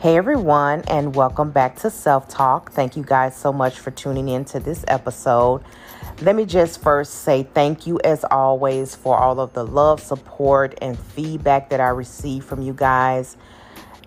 Hey everyone, and welcome back to Self Talk. Thank you guys so much for tuning in to this episode. Let me just first say thank you, as always, for all of the love, support, and feedback that I receive from you guys.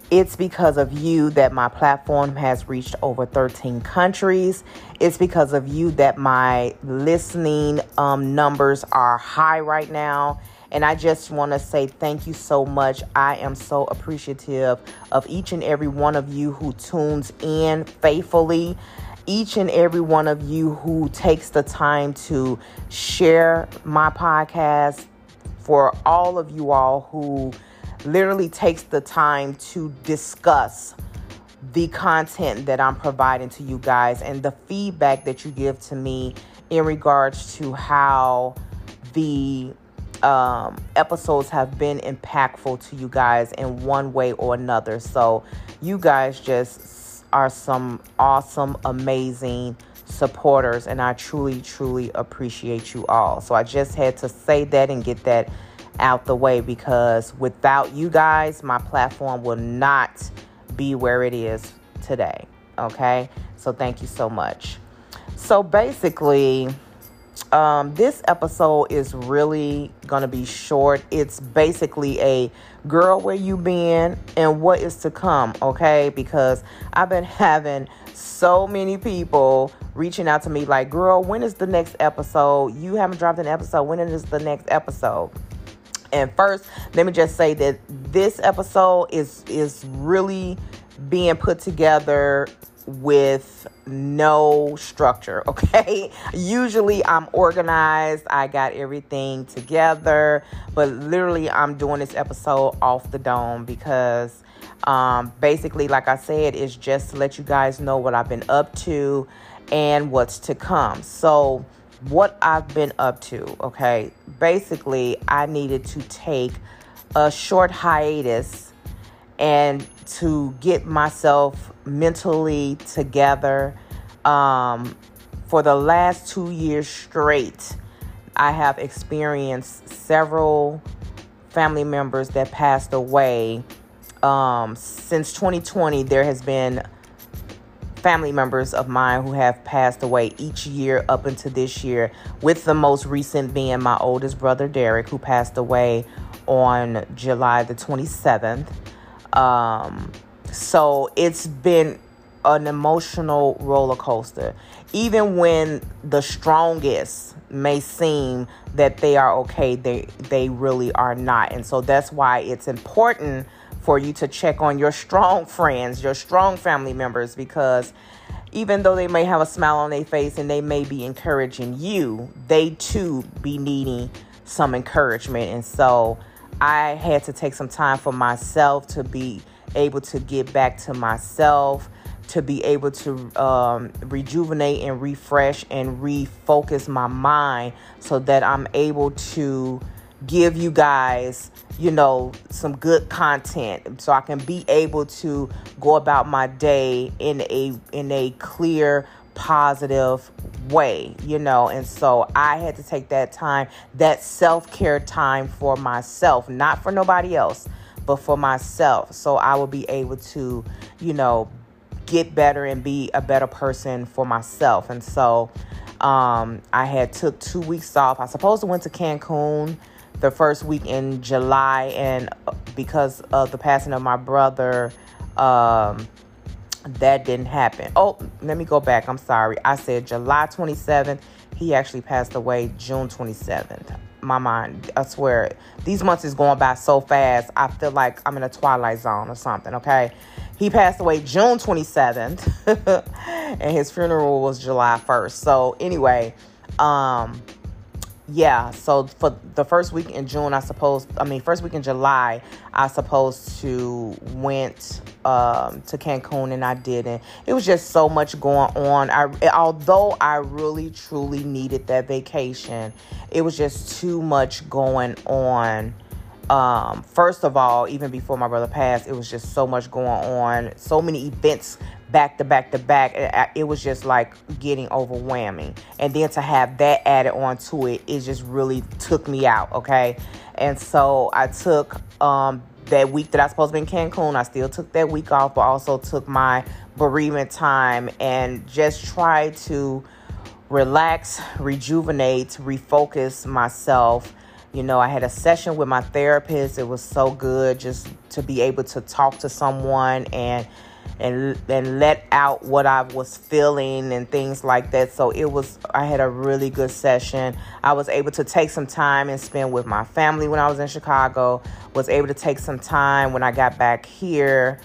It's because of you that my platform has reached over 13 countries. It's because of you that my listening um, numbers are high right now. And I just want to say thank you so much. I am so appreciative of each and every one of you who tunes in faithfully, each and every one of you who takes the time to share my podcast, for all of you all who literally takes the time to discuss the content that I'm providing to you guys and the feedback that you give to me in regards to how the um, episodes have been impactful to you guys in one way or another. So, you guys just are some awesome, amazing supporters, and I truly, truly appreciate you all. So, I just had to say that and get that out the way because without you guys, my platform will not be where it is today. Okay, so thank you so much. So, basically, um, this episode is really gonna be short. It's basically a girl, where you been and what is to come, okay? Because I've been having so many people reaching out to me like, girl, when is the next episode? You haven't dropped an episode. When is the next episode? And first, let me just say that this episode is is really being put together with no structure, okay? Usually I'm organized, I got everything together, but literally I'm doing this episode off the dome because um, basically, like I said, it's just to let you guys know what I've been up to and what's to come. So, what I've been up to, okay? Basically, I needed to take a short hiatus and to get myself mentally together. Um, for the last two years straight, I have experienced several family members that passed away. Um, since 2020, there has been family members of mine who have passed away each year up into this year, with the most recent being my oldest brother Derek, who passed away on July the 27th. Um, so it's been an emotional roller coaster. Even when the strongest may seem that they are okay, they they really are not. And so that's why it's important for you to check on your strong friends, your strong family members because even though they may have a smile on their face and they may be encouraging you, they too be needing some encouragement. And so I had to take some time for myself to be able to get back to myself, to be able to um, rejuvenate and refresh and refocus my mind so that I'm able to give you guys, you know, some good content. So I can be able to go about my day in a in a clear positive way, you know. And so I had to take that time, that self-care time for myself, not for nobody else but for myself. So I will be able to, you know, get better and be a better person for myself. And so um, I had took two weeks off. I supposed to went to Cancun the first week in July, and uh, because of the passing of my brother, um, that didn't happen. Oh, let me go back. I'm sorry. I said July 27th. He actually passed away June 27th my mind. I swear, these months is going by so fast. I feel like I'm in a twilight zone or something. Okay, he passed away June 27th, and his funeral was July 1st. So anyway, um, yeah, so for the first week in June, I suppose, I mean, first week in July, I supposed to went um, to Cancun and I didn't. It was just so much going on. I, although I really truly needed that vacation, it was just too much going on. Um, first of all, even before my brother passed, it was just so much going on, so many events back to back to back. It was just like getting overwhelming. And then to have that added on to it, it just really took me out, okay? And so I took um, that week that I was supposed to be in Cancun, I still took that week off, but also took my bereavement time and just tried to relax, rejuvenate, refocus myself. You know, I had a session with my therapist. It was so good just to be able to talk to someone and and and let out what I was feeling and things like that. So it was I had a really good session. I was able to take some time and spend with my family when I was in Chicago. Was able to take some time when I got back here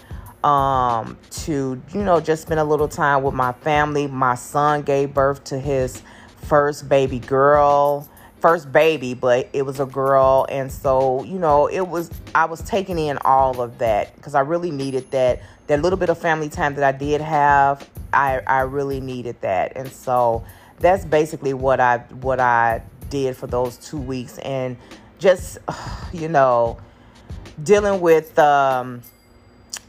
um to you know just spend a little time with my family. My son gave birth to his first baby girl first baby, but it was a girl. And so, you know, it was, I was taking in all of that because I really needed that. That little bit of family time that I did have, I, I really needed that. And so that's basically what I, what I did for those two weeks. And just, you know, dealing with, um,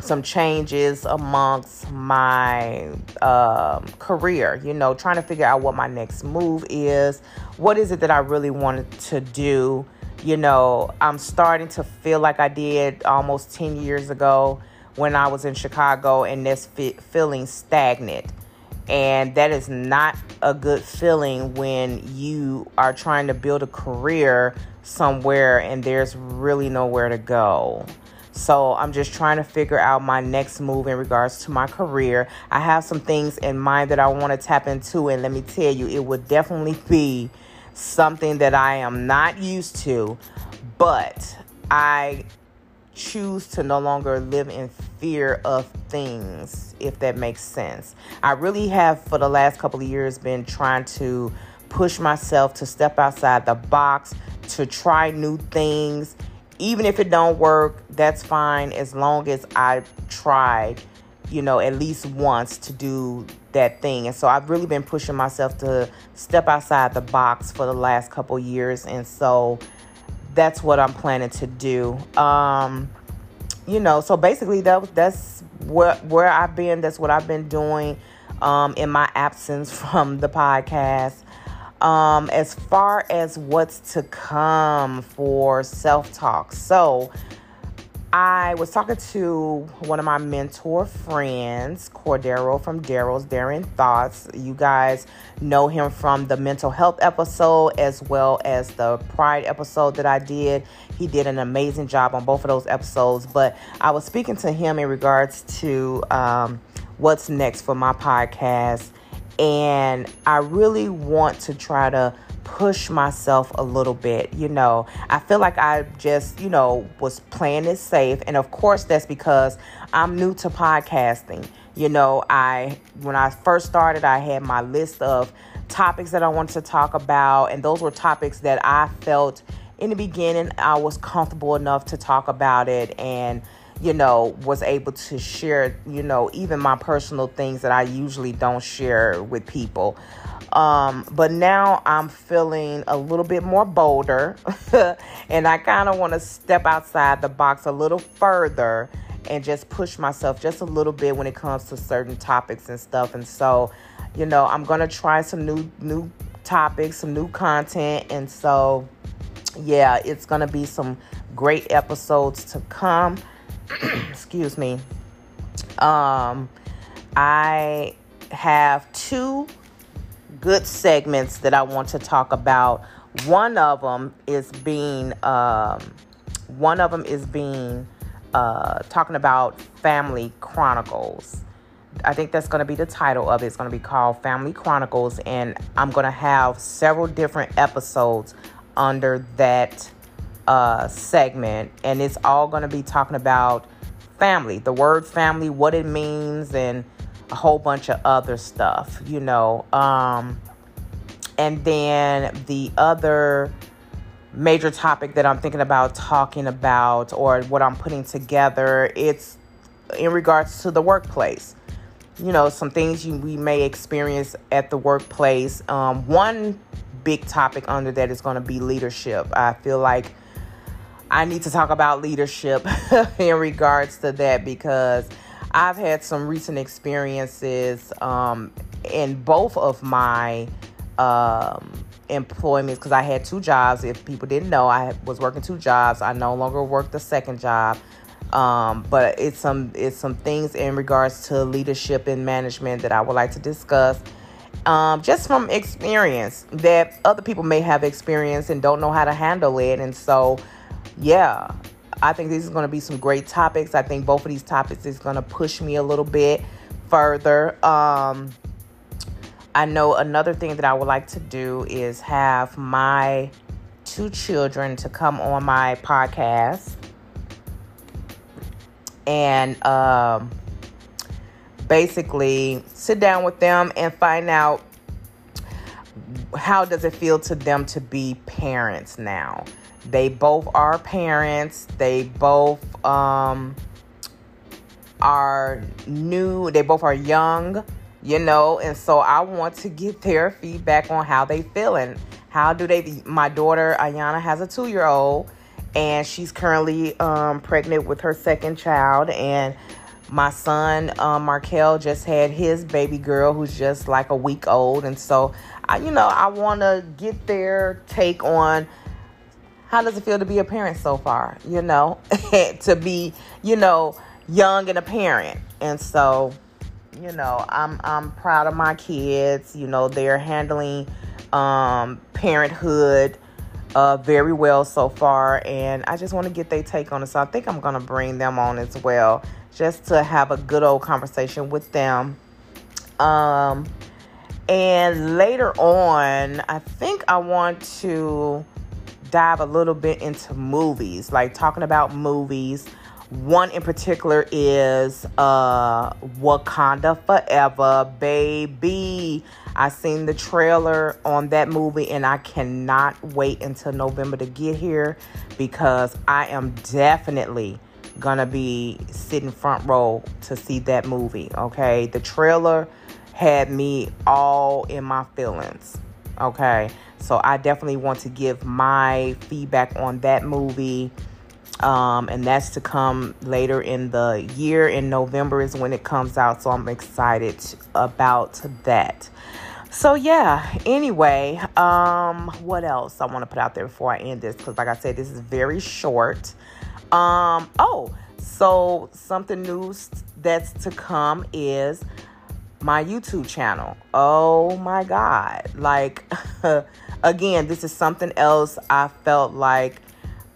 some changes amongst my um, career, you know, trying to figure out what my next move is. What is it that I really wanted to do? You know, I'm starting to feel like I did almost 10 years ago when I was in Chicago and this feeling stagnant. And that is not a good feeling when you are trying to build a career somewhere and there's really nowhere to go. So I'm just trying to figure out my next move in regards to my career. I have some things in mind that I want to tap into, and let me tell you, it would definitely be something that I am not used to, but I choose to no longer live in fear of things, if that makes sense. I really have, for the last couple of years, been trying to push myself to step outside the box, to try new things even if it don't work, that's fine as long as I tried, you know, at least once to do that thing. And so I've really been pushing myself to step outside the box for the last couple years. And so that's what I'm planning to do. Um, you know, so basically that that's where where I've been. That's what I've been doing um, in my absence from the podcast. Um, as far as what's to come for self talk, so I was talking to one of my mentor friends, Cordero from Daryl's Daring Thoughts. You guys know him from the mental health episode as well as the pride episode that I did. He did an amazing job on both of those episodes. But I was speaking to him in regards to um, what's next for my podcast and I really want to try to push myself a little bit. You know, I feel like I just, you know, was playing it safe. And of course, that's because I'm new to podcasting. You know, I, when I first started, I had my list of topics that I wanted to talk about, and those were topics that I felt in the beginning I was comfortable enough to talk about it and you know, was able to share, you know, even my personal things that I usually don't share with people. Um, but now I'm feeling a little bit more bolder and I kind of want to step outside the box a little further and just push myself just a little bit when it comes to certain topics and stuff. And so, you know, I'm going to try some new new topics, some new content and so yeah, it's going to be some great episodes to come. excuse me. Um, I have two good segments that I want to talk about. One of them is being, um, one of them is being uh, talking about Family Chronicles. I think that's going to be the title of it. It's going to be called Family Chronicles, and I'm going to have several different episodes under that uh, segment, and it's all going to be talking about family, the word family, what it means, and a whole bunch of other stuff, you know. Um, and then the other major topic that I'm thinking about talking about, or what I'm putting together, it's in regards to the workplace. You know, some things you, we may experience at the workplace. Um, one big topic under that is going to be leadership. I feel like I need to talk about leadership in regards to that because I've had some recent experiences um, in both of my um, employment because I had two jobs. If people didn't know, I was working two jobs. I no longer work the second job. Um, but it's some it's some things in regards to leadership and management that I would like to discuss. Um, just from experience that other people may have experienced and don't know how to handle it. And so, yeah, I think these are going to be some great topics. I think both of these topics is going to push me a little bit further. Um, I know another thing that I would like to do is have my two children to come on my podcast and um, basically sit down with them and find out how does it feel to them to be parents now they both are parents they both um, are new they both are young you know and so i want to get their feedback on how they feeling how do they my daughter ayana has a two-year-old and she's currently um, pregnant with her second child. And my son, um, Markel, just had his baby girl who's just like a week old. And so, I, you know, I want to get their take on how does it feel to be a parent so far, you know, to be, you know, young and a parent. And so, you know, I'm I'm proud of my kids. You know, they're handling um, parenthood uh, very well so far, and I just want to get their take on it. So I think I'm gonna bring them on as well, just to have a good old conversation with them. Um, and later on, I think I want to dive a little bit into movies, like talking about movies. One in particular is uh, Wakanda Forever, baby. I seen the trailer on that movie and I cannot wait until November to get here because I am definitely gonna be sitting front row to see that movie. Okay, the trailer had me all in my feelings. Okay, so I definitely want to give my feedback on that movie. Um, and that's to come later in the year. In November is when it comes out, so I'm excited about that. So yeah, anyway, um, what else I want to put out there before I end this? Because like I said, this is very short. Um, oh, so something new that's to come is my YouTube channel. Oh my God. Like, again, this is something else I felt like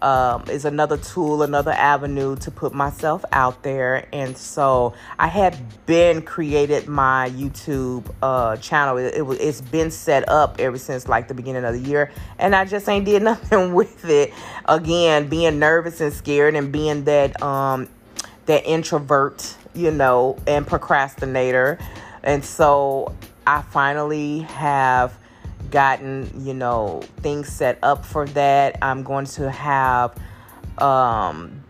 um, is another tool, another avenue to put myself out there. And so I had been created my YouTube uh, channel. It, it, it's been set up ever since like the beginning of the year, and I just ain't did nothing with it. Again, being nervous and scared, and being that um, that introvert, you know, and procrastinator. And so I finally have gotten, you know, things set up for that. I'm going to have um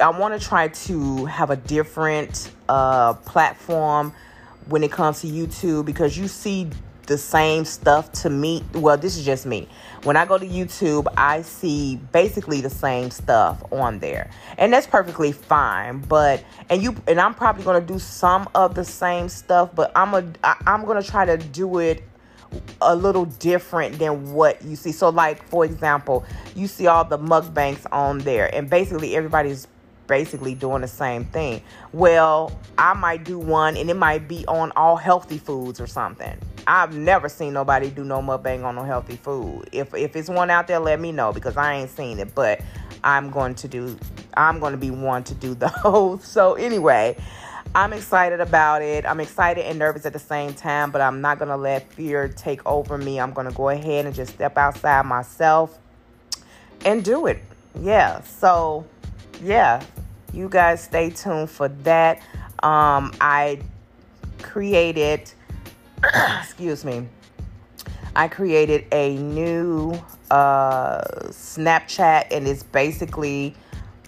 I want to try to have a different uh platform when it comes to YouTube because you see the same stuff to me. Well, this is just me. When I go to YouTube, I see basically the same stuff on there. And that's perfectly fine, but and you and I'm probably going to do some of the same stuff, but I'm a I, I'm going to try to do it a little different than what you see. So, like for example, you see all the mukbangs on there, and basically everybody's basically doing the same thing. Well, I might do one, and it might be on all healthy foods or something. I've never seen nobody do no mukbang on no healthy food. If if it's one out there, let me know because I ain't seen it. But I'm going to do. I'm going to be one to do those. So anyway. I'm excited about it. I'm excited and nervous at the same time, but I'm not going to let fear take over me. I'm going to go ahead and just step outside myself and do it. Yeah. So, yeah, you guys stay tuned for that. Um, I created, excuse me, I created a new uh, Snapchat, and it's basically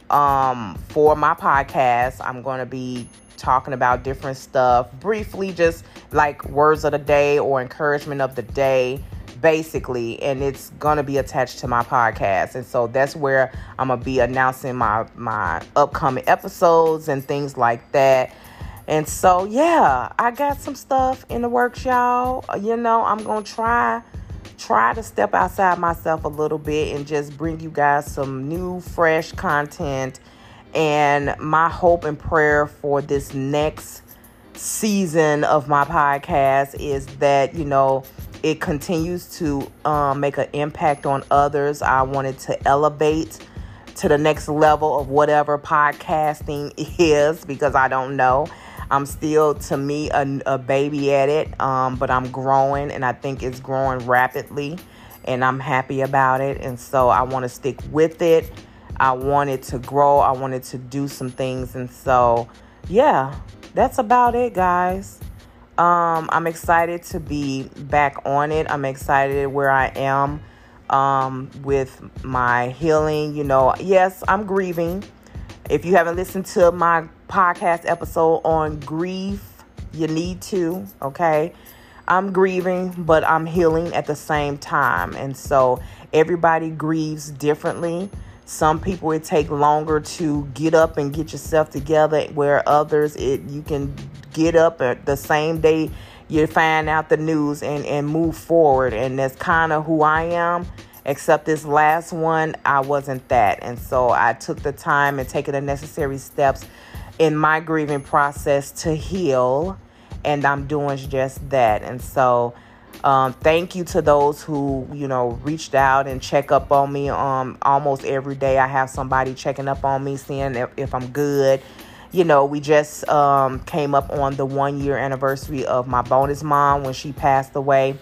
um, for my podcast. I'm going to be talking about different stuff briefly, just like words of the day or encouragement of the day, basically. And it's gonna be attached to my podcast, and so that's where I'm gonna be announcing my my upcoming episodes and things like that. And so, yeah, I got some stuff in the works, y'all. You know, I'm gonna try try to step outside myself a little bit and just bring you guys some new, fresh content. And my hope and prayer for this next season of my podcast is that, you know, it continues to um, make an impact on others. I wanted to elevate to the next level of whatever podcasting is because I don't know. I'm still, to me, a, a baby at it, um, but I'm growing and I think it's growing rapidly and I'm happy about it. And so I want to stick with it. I wanted to grow, I wanted to do some things. And so, yeah, that's about it, guys. Um, I'm excited to be back on it. I'm excited where I am um, with my healing. You know, yes, I'm grieving. If you haven't listened to my podcast episode on grief, you need to, okay? I'm grieving, but I'm healing at the same time. And so everybody grieves differently. Some people it take longer to get up and get yourself together, where others it you can get up at the same day you find out the news and, and move forward. And that's kind of who I am. Except this last one, I wasn't that. And so I took the time and taken the necessary steps in my grieving process to heal. And I'm doing just that. And so um, thank you to those who, you know, reached out and check up on me. Um, almost every day I have somebody checking up on me, seeing if, if I'm good. You know, we just um, came up on the one year anniversary of my bonus mom when she passed away.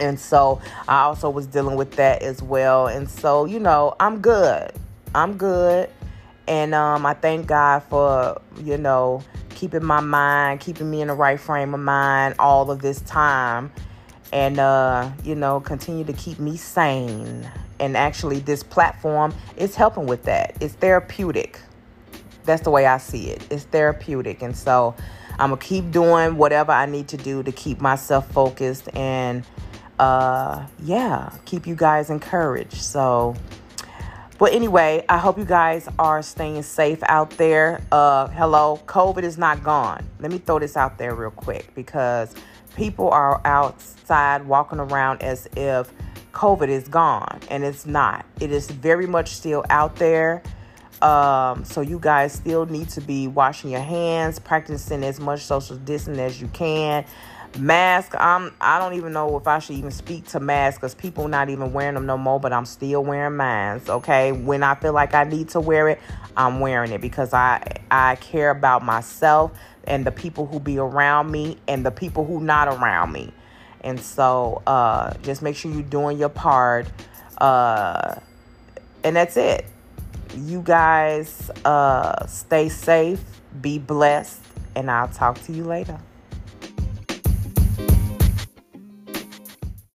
And so I also was dealing with that as well. And so, you know, I'm good. I'm good. And um, I thank God for, you know, keeping my mind, keeping me in the right frame of mind all of this time. And, uh, you know, continue to keep me sane. And actually, this platform is helping with that. It's therapeutic. That's the way I see it. It's therapeutic. And so I'm to keep doing whatever I need to do to keep myself focused and uh, yeah, keep you guys encouraged. So, but anyway, I hope you guys are staying safe out there. Uh, hello, COVID is not gone. Let me throw this out there real quick because people are outside walking around as if COVID is gone, and it's not. It is very much still out there. Um, so you guys still need to be washing your hands, practicing as much social distancing as you can. Mask, I'm I don't even know if I should even speak to masks because people not even wearing them no more, but I'm still wearing masks. Okay. When I feel like I need to wear it, I'm wearing it because I I care about myself and the people who be around me and the people who not around me. And so uh just make sure you're doing your part. Uh and that's it. You guys uh stay safe, be blessed, and I'll talk to you later.